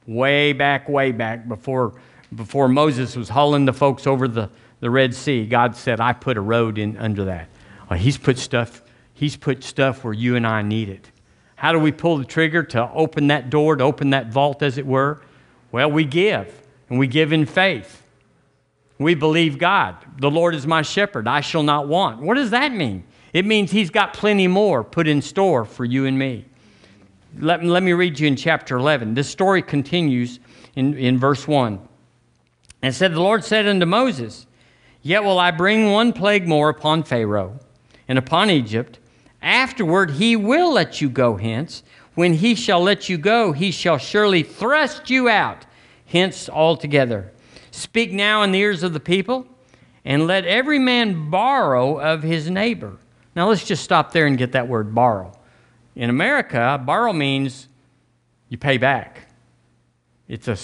Way back, way back before, before Moses was hauling the folks over the, the Red Sea, God said, I put a road in under that. Well, he's put stuff, he's put stuff where you and I need it. How do we pull the trigger to open that door, to open that vault, as it were? Well, we give, and we give in faith. We believe God. The Lord is my shepherd. I shall not want. What does that mean? It means He's got plenty more put in store for you and me. Let, let me read you in chapter 11. This story continues in, in verse 1. And said, The Lord said unto Moses, Yet will I bring one plague more upon Pharaoh and upon Egypt. Afterward he will let you go hence. When he shall let you go, he shall surely thrust you out hence altogether. Speak now in the ears of the people, and let every man borrow of his neighbor. Now let's just stop there and get that word borrow. In America, borrow means you pay back. It's, a,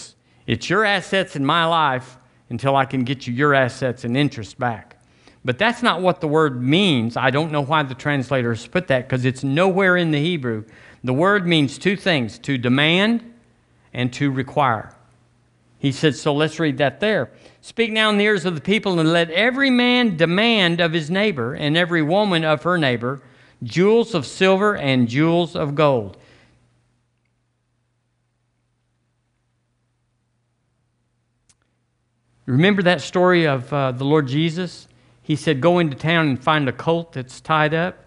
it's your assets in my life until I can get you your assets and interest back. But that's not what the word means. I don't know why the translators put that because it's nowhere in the Hebrew. The word means two things to demand and to require. He said, so let's read that there. Speak now in the ears of the people, and let every man demand of his neighbor, and every woman of her neighbor, jewels of silver and jewels of gold. Remember that story of uh, the Lord Jesus? He said, Go into town and find a colt that's tied up.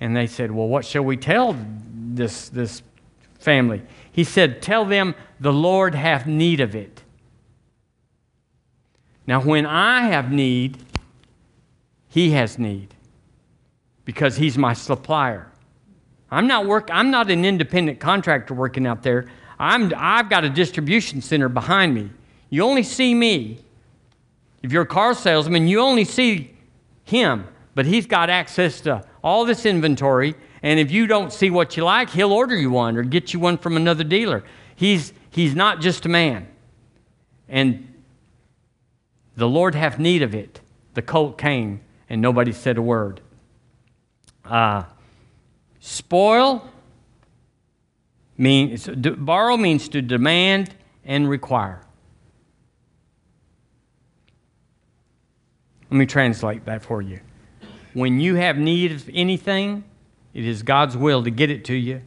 And they said, Well, what shall we tell this, this family? He said, Tell them the Lord hath need of it. Now, when I have need, he has need because he's my supplier. I'm not work, I'm not an independent contractor working out there. I'm, I've got a distribution center behind me. You only see me. If you're a car salesman, you only see him, but he's got access to all this inventory. And if you don't see what you like, he'll order you one or get you one from another dealer. He's, he's not just a man. And the Lord hath need of it. The colt came, and nobody said a word. Uh, spoil means borrow means to demand and require. Let me translate that for you. When you have need of anything, it is God's will to get it to you,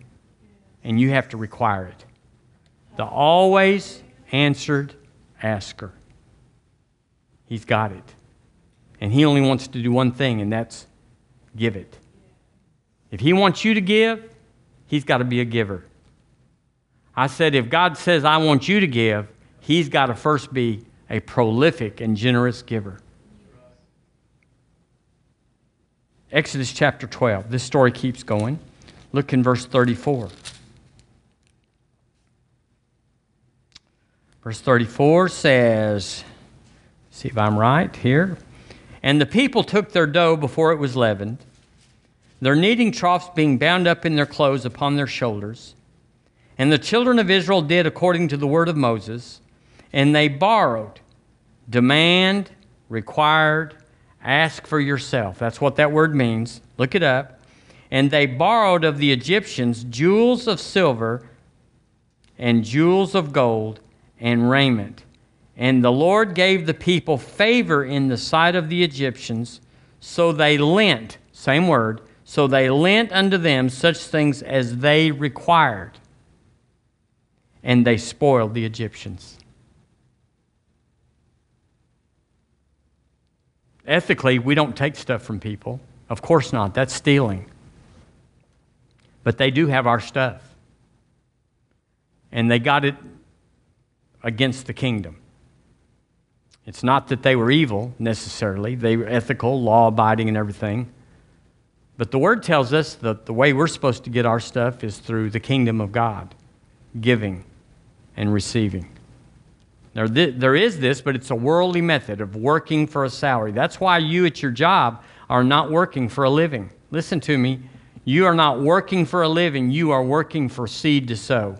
and you have to require it. The always answered asker. He's got it. And He only wants to do one thing, and that's give it. If He wants you to give, He's got to be a giver. I said, if God says, I want you to give, He's got to first be a prolific and generous giver. Exodus chapter 12. This story keeps going. Look in verse 34. Verse 34 says, See if I'm right here. And the people took their dough before it was leavened, their kneading troughs being bound up in their clothes upon their shoulders. And the children of Israel did according to the word of Moses, and they borrowed, demand, required, ask for yourself. That's what that word means. Look it up. And they borrowed of the Egyptians jewels of silver and jewels of gold and raiment and the Lord gave the people favor in the sight of the Egyptians, so they lent, same word, so they lent unto them such things as they required. And they spoiled the Egyptians. Ethically, we don't take stuff from people. Of course not. That's stealing. But they do have our stuff. And they got it against the kingdom. It's not that they were evil necessarily, they were ethical, law abiding, and everything. But the word tells us that the way we're supposed to get our stuff is through the kingdom of God, giving and receiving. Now, there is this, but it's a worldly method of working for a salary. That's why you at your job are not working for a living. Listen to me. You are not working for a living, you are working for seed to sow.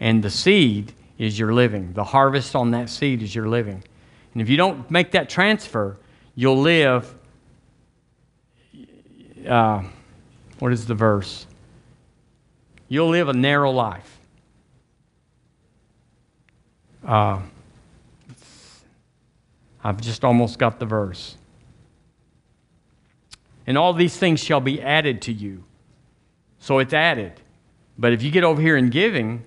And the seed is your living. The harvest on that seed is your living. And if you don't make that transfer, you'll live. Uh, what is the verse? You'll live a narrow life. Uh, I've just almost got the verse. And all these things shall be added to you. So it's added. But if you get over here in giving,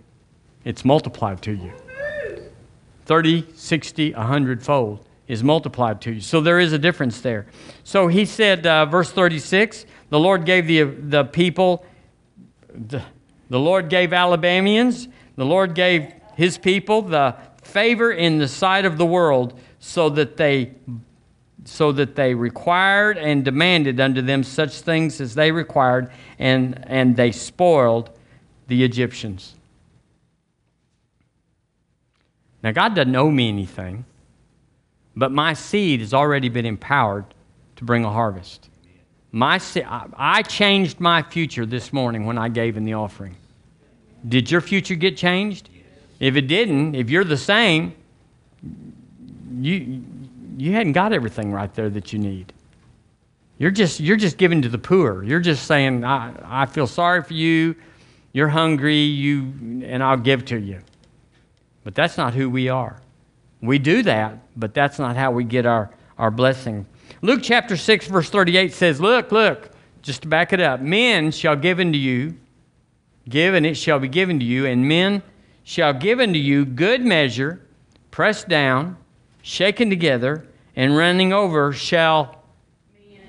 it's multiplied to you. 30, 60, 100 fold is multiplied to you. So there is a difference there. So he said, uh, verse 36, The Lord gave the, the people, the, the Lord gave Alabamians, the Lord gave his people the favor in the sight of the world so that they so that they required and demanded unto them such things as they required, and, and they spoiled the Egyptians. Now, God doesn't owe me anything, but my seed has already been empowered to bring a harvest. My, I changed my future this morning when I gave in the offering. Did your future get changed? If it didn't, if you're the same, you, you hadn't got everything right there that you need. You're just, you're just giving to the poor. You're just saying, I, I feel sorry for you. You're hungry, you, and I'll give to you. But that's not who we are. We do that, but that's not how we get our, our blessing. Luke chapter 6, verse 38 says, Look, look, just to back it up, men shall give unto you, give and it shall be given to you, and men shall give unto you good measure, pressed down, shaken together, and running over shall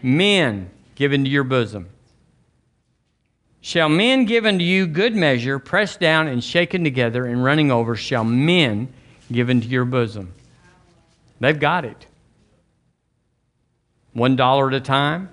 men give into your bosom. Shall men give unto you good measure, pressed down and shaken together and running over, shall men give into your bosom? They've got it. One dollar at a time,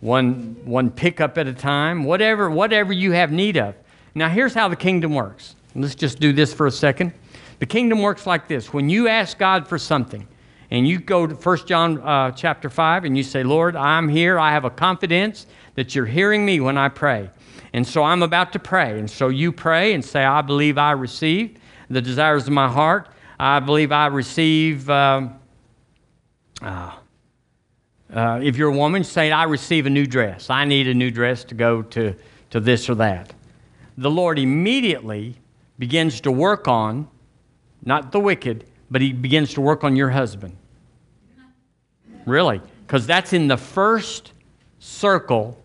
one, one pickup at a time, whatever, whatever you have need of. Now, here's how the kingdom works. Let's just do this for a second. The kingdom works like this when you ask God for something, and you go to 1 John uh, chapter 5 and you say, Lord, I'm here. I have a confidence that you're hearing me when I pray. And so I'm about to pray. And so you pray and say, I believe I receive the desires of my heart. I believe I receive. Um, uh, uh, if you're a woman, say, I receive a new dress. I need a new dress to go to, to this or that. The Lord immediately begins to work on, not the wicked, but He begins to work on your husband. Really? Because that's in the first circle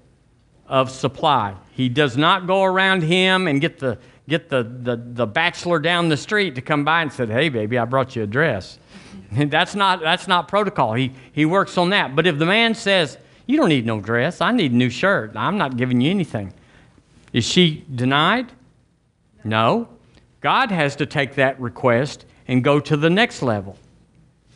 of supply. He does not go around him and get the get the, the, the bachelor down the street to come by and said, Hey baby, I brought you a dress. that's not that's not protocol. He he works on that. But if the man says, You don't need no dress, I need a new shirt, I'm not giving you anything. Is she denied? No. God has to take that request and go to the next level.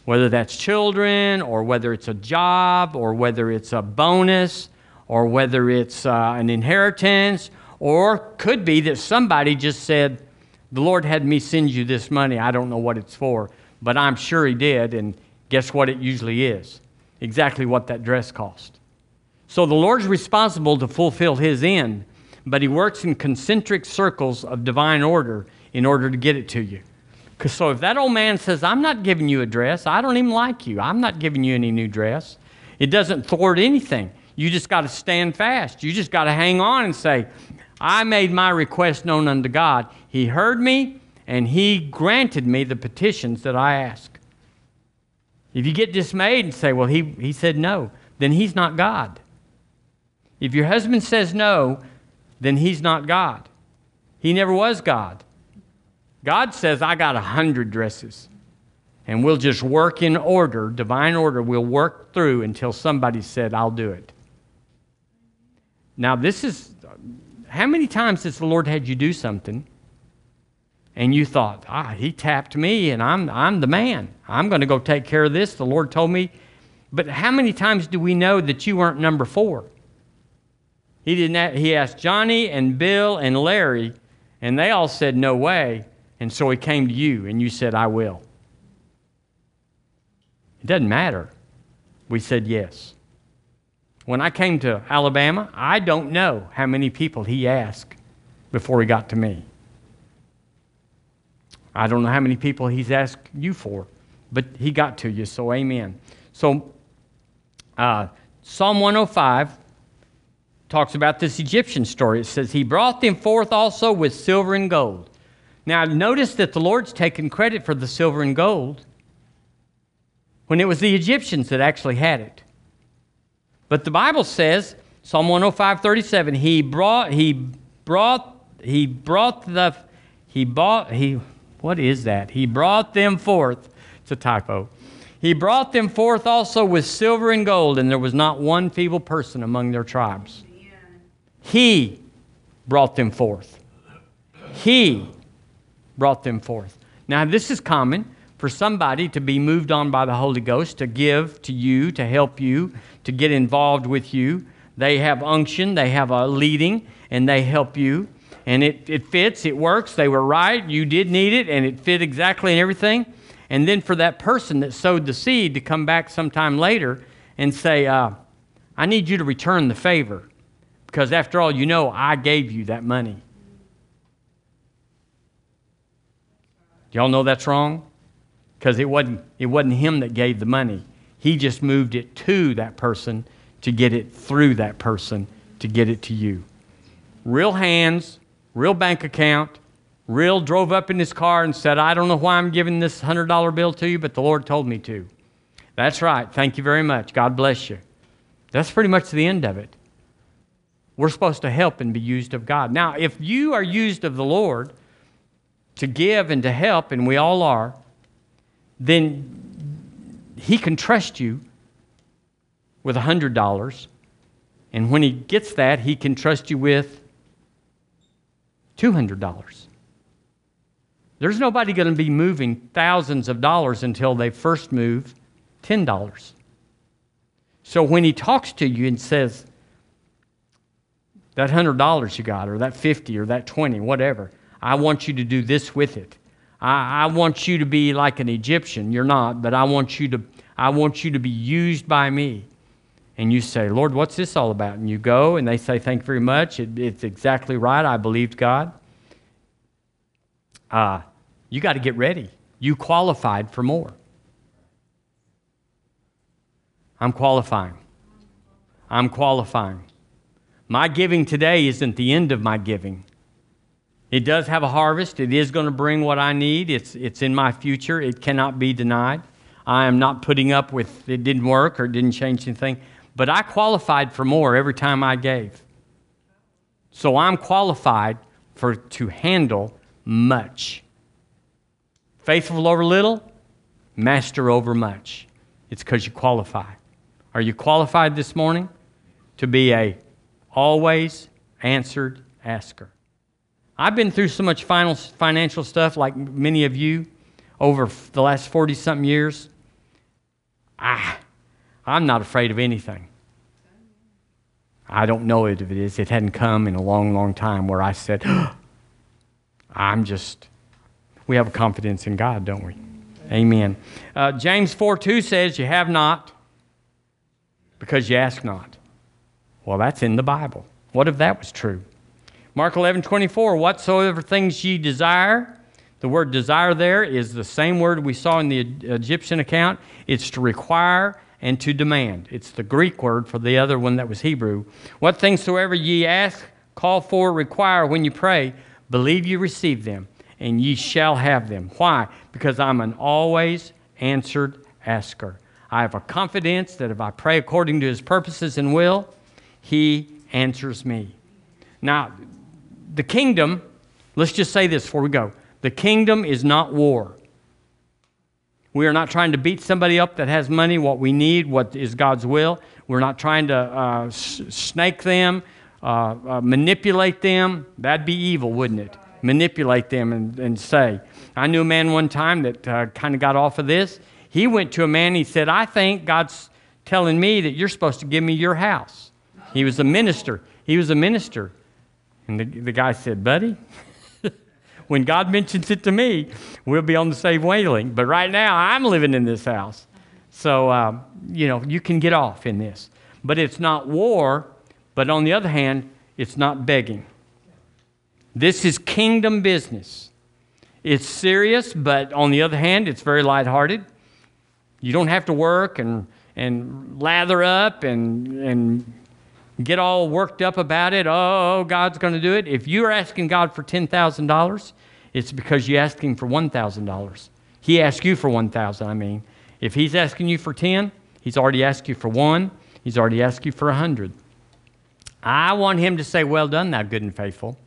Whether that's children or whether it's a job or whether it's a bonus or whether it's uh, an inheritance, or could be that somebody just said, The Lord had me send you this money. I don't know what it's for, but I'm sure He did. And guess what it usually is? Exactly what that dress cost. So the Lord's responsible to fulfill His end, but He works in concentric circles of divine order in order to get it to you. So if that old man says, I'm not giving you a dress, I don't even like you, I'm not giving you any new dress, it doesn't thwart anything. You just got to stand fast. You just got to hang on and say, I made my request known unto God. He heard me and He granted me the petitions that I asked. If you get dismayed and say, Well, He, he said no, then He's not God. If your husband says no, then He's not God. He never was God. God says, I got a hundred dresses. And we'll just work in order, divine order. We'll work through until somebody said, I'll do it. Now, this is how many times has the Lord had you do something and you thought, ah, he tapped me and I'm, I'm the man. I'm going to go take care of this. The Lord told me. But how many times do we know that you weren't number four? He, didn't, he asked Johnny and Bill and Larry, and they all said, no way. And so he came to you and you said, I will. It doesn't matter. We said yes. When I came to Alabama, I don't know how many people he asked before he got to me. I don't know how many people he's asked you for, but he got to you, so amen. So, uh, Psalm 105 talks about this Egyptian story. It says, He brought them forth also with silver and gold. Now, notice that the Lord's taken credit for the silver and gold when it was the Egyptians that actually had it. But the Bible says, Psalm 105, 37, he brought, he brought, he brought the, he bought, he, what is that? He brought them forth. It's a typo. He brought them forth also with silver and gold, and there was not one feeble person among their tribes. He brought them forth. He brought them forth. Now, this is common for somebody to be moved on by the Holy Ghost, to give to you, to help you, to get involved with you. They have unction, they have a leading, and they help you. And it, it fits, it works, they were right, you did need it, and it fit exactly and everything. And then for that person that sowed the seed to come back sometime later and say, uh, I need you to return the favor. Because after all, you know I gave you that money. Y'all know that's wrong? Because it wasn't, it wasn't him that gave the money. He just moved it to that person to get it through that person to get it to you. Real hands, real bank account, real drove up in his car and said, I don't know why I'm giving this $100 bill to you, but the Lord told me to. That's right. Thank you very much. God bless you. That's pretty much the end of it. We're supposed to help and be used of God. Now, if you are used of the Lord to give and to help, and we all are, then He can trust you with $100. And when He gets that, He can trust you with $200. There's nobody going to be moving thousands of dollars until they first move $10. So when he talks to you and says, that $100 you got, or that 50 or that 20, whatever, I want you to do this with it. I, I want you to be like an Egyptian. You're not, but I want you to, I want you to be used by me. And you say, Lord, what's this all about? And you go, and they say, Thank you very much. It, it's exactly right. I believed God. Uh, you got to get ready. You qualified for more. I'm qualifying. I'm qualifying. My giving today isn't the end of my giving. It does have a harvest. It is going to bring what I need. It's, it's in my future. It cannot be denied. I am not putting up with it didn't work or it didn't change anything. But I qualified for more every time I gave. So I'm qualified for to handle much. Faithful over little, master over much. It's because you qualify. Are you qualified this morning to be a always answered asker? I've been through so much final, financial stuff, like many of you, over the last 40 something years. Ah, I'm not afraid of anything. I don't know if it is. It hadn't come in a long, long time where I said, I'm just, we have a confidence in God, don't we? Amen. Uh, James 4 2 says, You have not because you ask not. Well, that's in the Bible. What if that was true? Mark 11 24, whatsoever things ye desire. The word desire there is the same word we saw in the Egyptian account. It's to require and to demand. It's the Greek word for the other one that was Hebrew. What things soever ye ask, call for, require when you pray, believe you receive them, and ye shall have them. Why? Because I'm an always answered asker. I have a confidence that if I pray according to his purposes and will, he answers me. Now, the kingdom, let's just say this before we go the kingdom is not war. We are not trying to beat somebody up that has money, what we need, what is God's will. We're not trying to uh, s- snake them, uh, uh, manipulate them. That'd be evil, wouldn't it? Manipulate them and, and say. I knew a man one time that uh, kind of got off of this. He went to a man, he said, I think God's telling me that you're supposed to give me your house. He was a minister. He was a minister. And the, the guy said, Buddy, when God mentions it to me, we'll be on the same wavelength. But right now, I'm living in this house. So, uh, you know, you can get off in this. But it's not war, but on the other hand, it's not begging. This is kingdom business. It's serious, but on the other hand, it's very lighthearted. You don't have to work and, and lather up and, and get all worked up about it. Oh, God's going to do it. If you're asking God for $10,000, it's because you're asking for $1,000. He asked you for 1000 I mean. If He's asking you for 10, He's already asked you for one, He's already asked you for a 100. I want Him to say, Well done, thou good and faithful.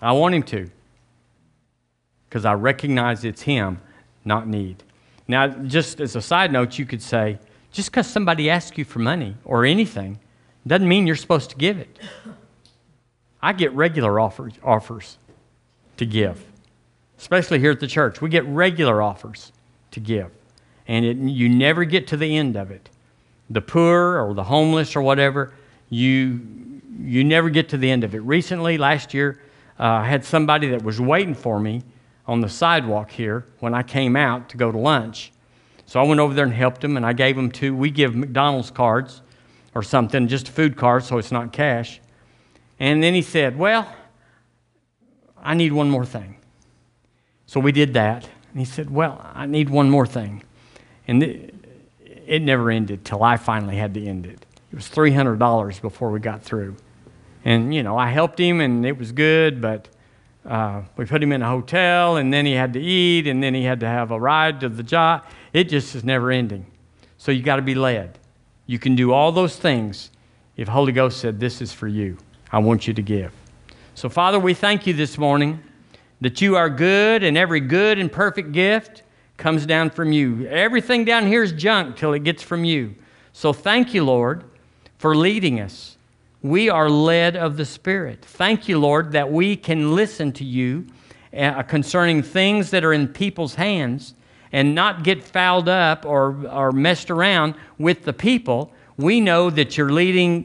I want Him to. Because I recognize it's Him, not need. Now, just as a side note, you could say, just because somebody asks you for money or anything doesn't mean you're supposed to give it. I get regular offers, offers to give, especially here at the church. We get regular offers to give, and it, you never get to the end of it. The poor or the homeless or whatever, you, you never get to the end of it. Recently, last year, uh, I had somebody that was waiting for me on the sidewalk here when I came out to go to lunch. So I went over there and helped him, and I gave him two. We give McDonald's cards or something, just a food card, so it's not cash. And then he said, Well, I need one more thing. So we did that. And he said, Well, I need one more thing. And it never ended till I finally had to end it. It was $300 before we got through. And, you know, I helped him and it was good, but uh, we put him in a hotel and then he had to eat and then he had to have a ride to the job. It just is never ending. So you got to be led. You can do all those things if Holy Ghost said, This is for you. I want you to give. So, Father, we thank you this morning that you are good and every good and perfect gift comes down from you. Everything down here is junk till it gets from you. So, thank you, Lord, for leading us. We are led of the Spirit. Thank you, Lord, that we can listen to you uh, concerning things that are in people's hands and not get fouled up or, or messed around with the people. We know that you're leading,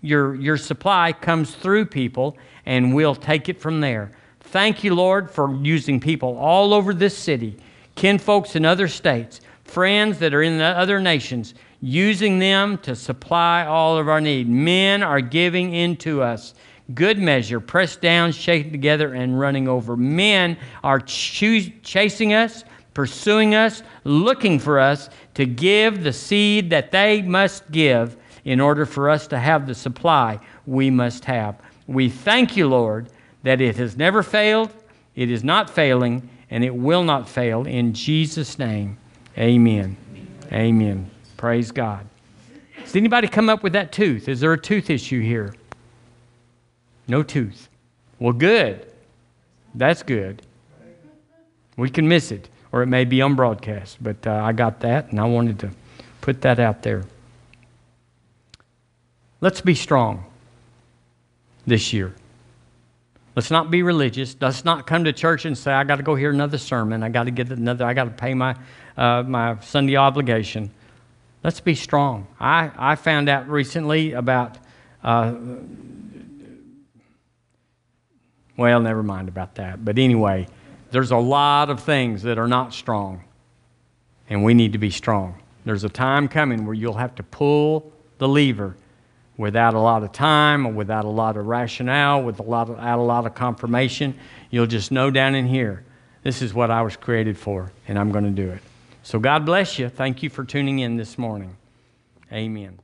your, your supply comes through people, and we'll take it from there. Thank you, Lord, for using people all over this city, kinfolks in other states, friends that are in the other nations, using them to supply all of our need. Men are giving into us good measure, pressed down, shaken together, and running over. Men are ch- chasing us, pursuing us, looking for us to give the seed that they must give in order for us to have the supply we must have. We thank you, Lord, that it has never failed, it is not failing, and it will not fail. In Jesus' name, amen. Amen. Praise God. Does anybody come up with that tooth? Is there a tooth issue here? No tooth. Well, good. That's good. We can miss it or it may be on broadcast. But uh, I got that, and I wanted to put that out there. Let's be strong this year. Let's not be religious. Let's not come to church and say, I got to go hear another sermon. I got to get another, I got to pay my, uh, my Sunday obligation. Let's be strong. I, I found out recently about, uh, well, never mind about that. But anyway, there's a lot of things that are not strong, and we need to be strong. There's a time coming where you'll have to pull the lever without a lot of time or without a lot of rationale, with a without a lot of confirmation. You'll just know down in here, this is what I was created for, and I'm going to do it. So God bless you. Thank you for tuning in this morning. Amen.